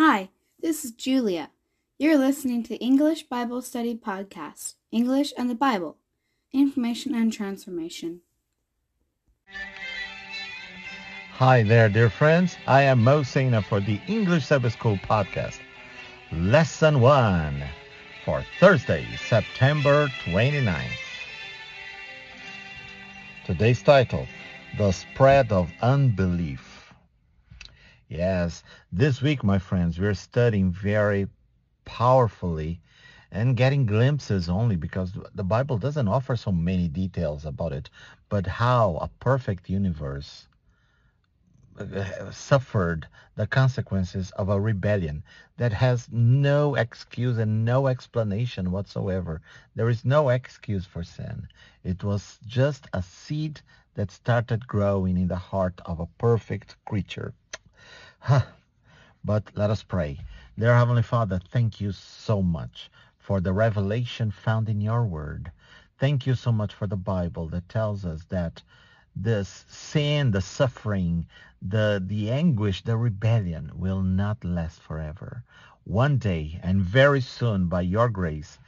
Hi, this is Julia. You're listening to the English Bible Study Podcast, English and the Bible, Information and Transformation. Hi there, dear friends. I am Mo Sena for the English Sabbath School Podcast. Lesson 1 for Thursday, September 29th. Today's title, The Spread of Unbelief. Yes, this week, my friends, we're studying very powerfully and getting glimpses only because the Bible doesn't offer so many details about it, but how a perfect universe uh, suffered the consequences of a rebellion that has no excuse and no explanation whatsoever. There is no excuse for sin. It was just a seed that started growing in the heart of a perfect creature. But let us pray. Dear Heavenly Father, thank you so much for the revelation found in your word. Thank you so much for the Bible that tells us that this sin, the suffering, the, the anguish, the rebellion will not last forever. One day and very soon, by your grace,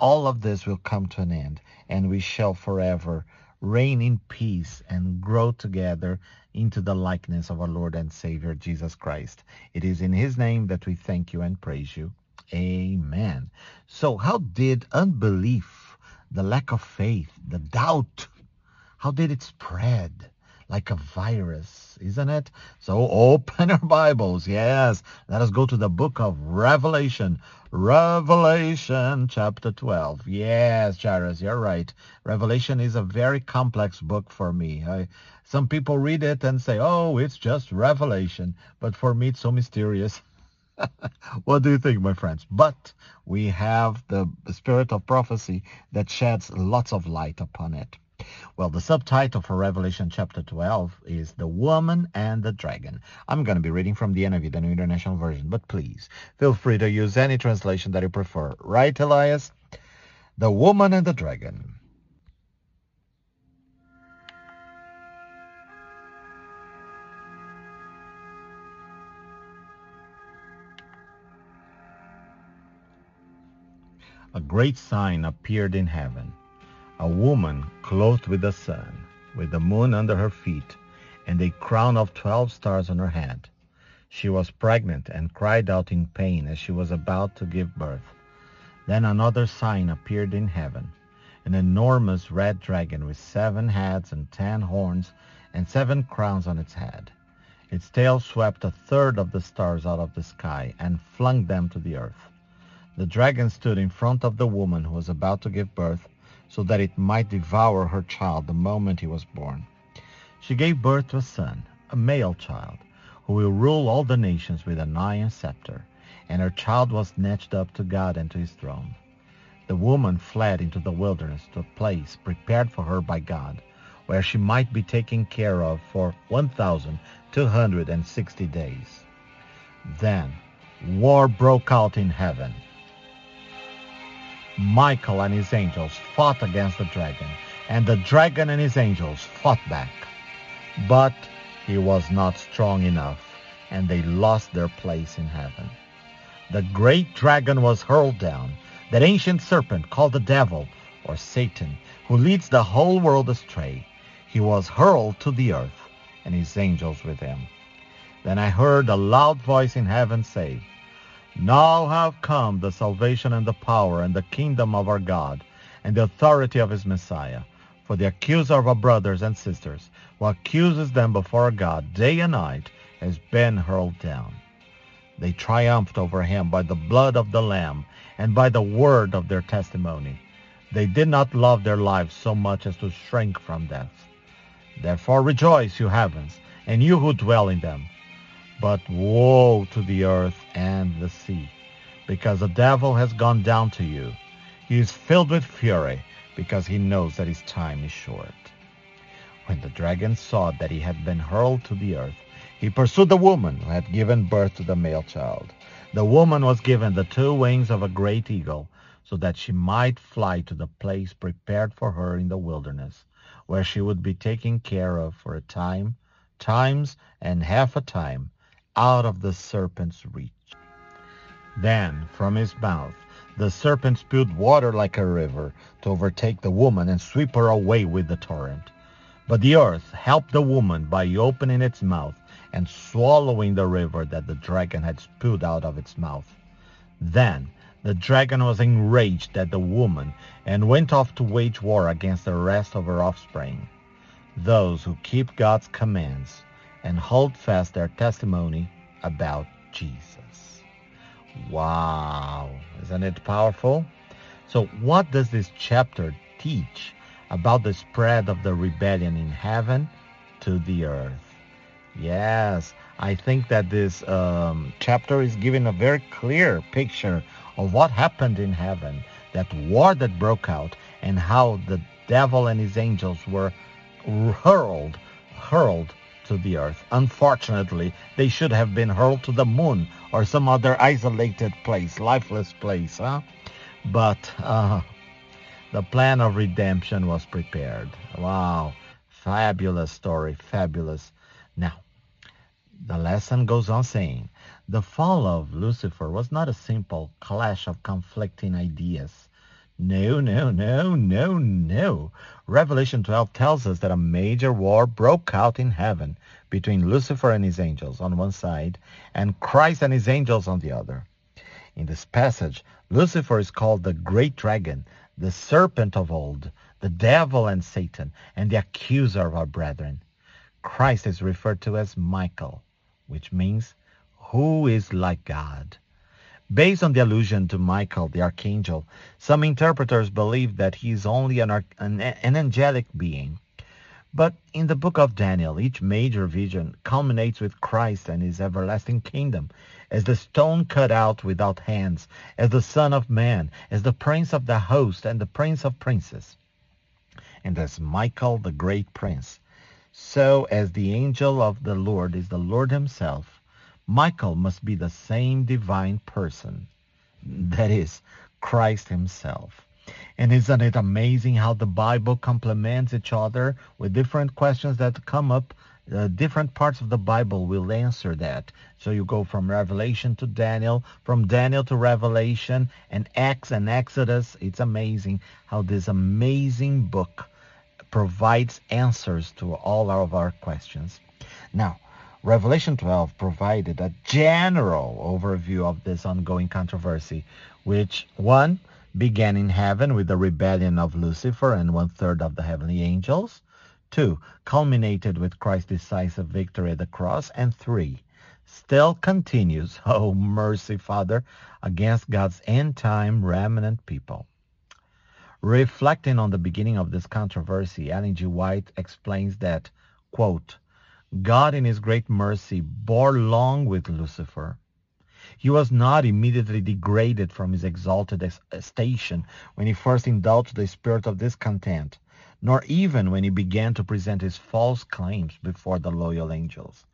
all of this will come to an end and we shall forever reign in peace and grow together into the likeness of our Lord and Savior Jesus Christ. It is in his name that we thank you and praise you. Amen. So how did unbelief, the lack of faith, the doubt, how did it spread? Like a virus, isn't it? So open our Bibles. Yes. Let us go to the book of Revelation. Revelation chapter 12. Yes, Jairus, you're right. Revelation is a very complex book for me. I, some people read it and say, oh, it's just Revelation. But for me, it's so mysterious. what do you think, my friends? But we have the spirit of prophecy that sheds lots of light upon it. Well, the subtitle for Revelation chapter 12 is The Woman and the Dragon. I'm going to be reading from the NIV, the New International Version, but please feel free to use any translation that you prefer. Right, Elias? The Woman and the Dragon. A great sign appeared in heaven a woman clothed with the sun, with the moon under her feet, and a crown of twelve stars on her head. She was pregnant and cried out in pain as she was about to give birth. Then another sign appeared in heaven, an enormous red dragon with seven heads and ten horns and seven crowns on its head. Its tail swept a third of the stars out of the sky and flung them to the earth. The dragon stood in front of the woman who was about to give birth so that it might devour her child the moment he was born. She gave birth to a son, a male child, who will rule all the nations with an iron scepter, and her child was snatched up to God and to his throne. The woman fled into the wilderness to a place prepared for her by God, where she might be taken care of for 1,260 days. Then war broke out in heaven. Michael and his angels fought against the dragon, and the dragon and his angels fought back. But he was not strong enough, and they lost their place in heaven. The great dragon was hurled down, that ancient serpent called the devil, or Satan, who leads the whole world astray. He was hurled to the earth, and his angels with him. Then I heard a loud voice in heaven say, now have come the salvation and the power and the kingdom of our God and the authority of his Messiah. For the accuser of our brothers and sisters, who accuses them before God day and night, has been hurled down. They triumphed over him by the blood of the Lamb and by the word of their testimony. They did not love their lives so much as to shrink from death. Therefore rejoice, you heavens, and you who dwell in them. But woe to the earth and the sea, because the devil has gone down to you. He is filled with fury, because he knows that his time is short. When the dragon saw that he had been hurled to the earth, he pursued the woman who had given birth to the male child. The woman was given the two wings of a great eagle, so that she might fly to the place prepared for her in the wilderness, where she would be taken care of for a time, times, and half a time, out of the serpent's reach. Then from his mouth the serpent spewed water like a river to overtake the woman and sweep her away with the torrent. But the earth helped the woman by opening its mouth and swallowing the river that the dragon had spewed out of its mouth. Then the dragon was enraged at the woman and went off to wage war against the rest of her offspring, those who keep God's commands and hold fast their testimony about Jesus. Wow, isn't it powerful? So, what does this chapter teach about the spread of the rebellion in heaven to the earth? Yes, I think that this um, chapter is giving a very clear picture of what happened in heaven, that war that broke out, and how the devil and his angels were hurled, hurled to the earth. Unfortunately, they should have been hurled to the moon or some other isolated place, lifeless place, huh? But uh, the plan of redemption was prepared. Wow, fabulous story, fabulous. Now, the lesson goes on saying, the fall of Lucifer was not a simple clash of conflicting ideas. No, no, no, no, no. Revelation 12 tells us that a major war broke out in heaven between Lucifer and his angels on one side and Christ and his angels on the other. In this passage, Lucifer is called the great dragon, the serpent of old, the devil and Satan, and the accuser of our brethren. Christ is referred to as Michael, which means who is like God. Based on the allusion to Michael, the archangel, some interpreters believe that he is only an, an, an angelic being. But in the book of Daniel, each major vision culminates with Christ and his everlasting kingdom, as the stone cut out without hands, as the Son of Man, as the Prince of the host and the Prince of princes, and as Michael the great prince. So as the angel of the Lord is the Lord himself, Michael must be the same divine person, that is, Christ himself. And isn't it amazing how the Bible complements each other with different questions that come up? Uh, different parts of the Bible will answer that. So you go from Revelation to Daniel, from Daniel to Revelation, and Acts and Exodus. It's amazing how this amazing book provides answers to all of our questions. Now, Revelation 12 provided a general overview of this ongoing controversy, which, one, began in heaven with the rebellion of Lucifer and one-third of the heavenly angels, two, culminated with Christ's decisive victory at the cross, and three, still continues, oh mercy, Father, against God's end-time remnant people. Reflecting on the beginning of this controversy, Ellen G. White explains that, quote, God in his great mercy bore long with Lucifer. He was not immediately degraded from his exalted station when he first indulged the spirit of discontent, nor even when he began to present his false claims before the loyal angels.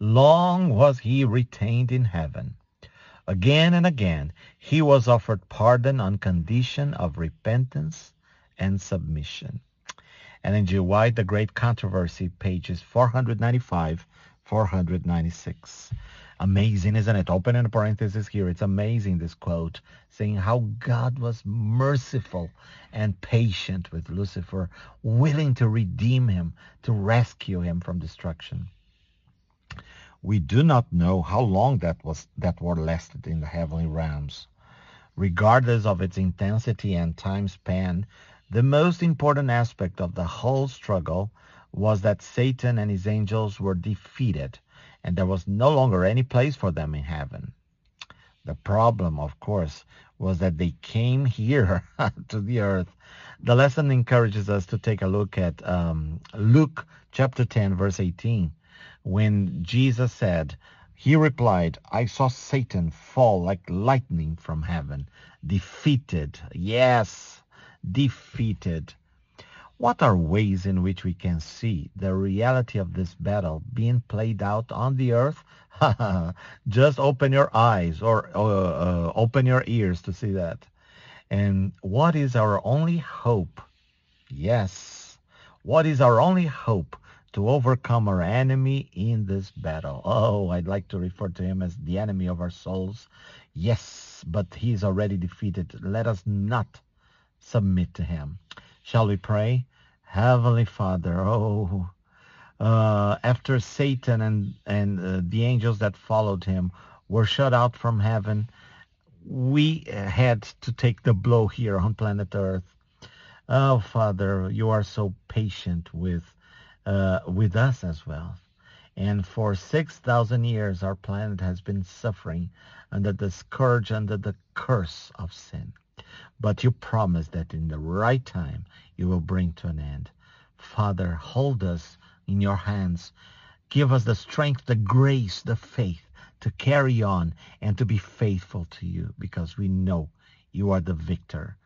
Long was he retained in heaven. Again and again he was offered pardon on condition of repentance and submission. G. White, The Great Controversy, pages 495, 496. Amazing, isn't it? Open in parenthesis here. It's amazing, this quote, saying how God was merciful and patient with Lucifer, willing to redeem him, to rescue him from destruction. We do not know how long that was that war lasted in the heavenly realms. Regardless of its intensity and time span, the most important aspect of the whole struggle was that Satan and his angels were defeated, and there was no longer any place for them in heaven. The problem, of course, was that they came here to the earth. The lesson encourages us to take a look at um, Luke chapter 10, verse 18, when Jesus said, he replied, I saw Satan fall like lightning from heaven, defeated. Yes, defeated. What are ways in which we can see the reality of this battle being played out on the earth? Just open your eyes or uh, open your ears to see that. And what is our only hope? Yes, what is our only hope to overcome our enemy in this battle. Oh, I'd like to refer to him as the enemy of our souls. Yes, but he's already defeated. Let us not submit to him. Shall we pray? Heavenly Father, oh, uh, after Satan and, and uh, the angels that followed him were shut out from heaven, we had to take the blow here on planet Earth. Oh, Father, you are so patient with uh, with us as well. And for 6,000 years, our planet has been suffering under the scourge, under the curse of sin. But you promise that in the right time, you will bring to an end. Father, hold us in your hands. Give us the strength, the grace, the faith to carry on and to be faithful to you because we know you are the victor.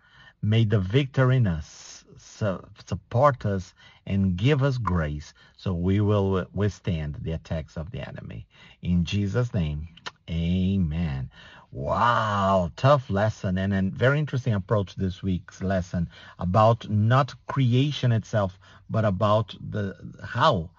May the victor in us support us and give us grace so we will withstand the attacks of the enemy. In Jesus' name, amen. Wow, tough lesson and a very interesting approach this week's lesson about not creation itself, but about the how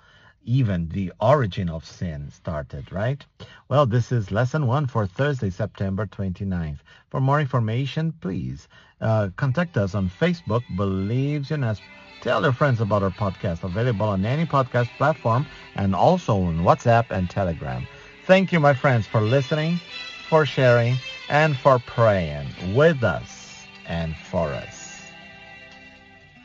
even the origin of sin started, right? Well, this is lesson one for Thursday, September 29th. For more information, please uh, contact us on Facebook, Believes in Us. Tell your friends about our podcast, available on any podcast platform and also on WhatsApp and Telegram. Thank you, my friends, for listening, for sharing, and for praying with us and for us.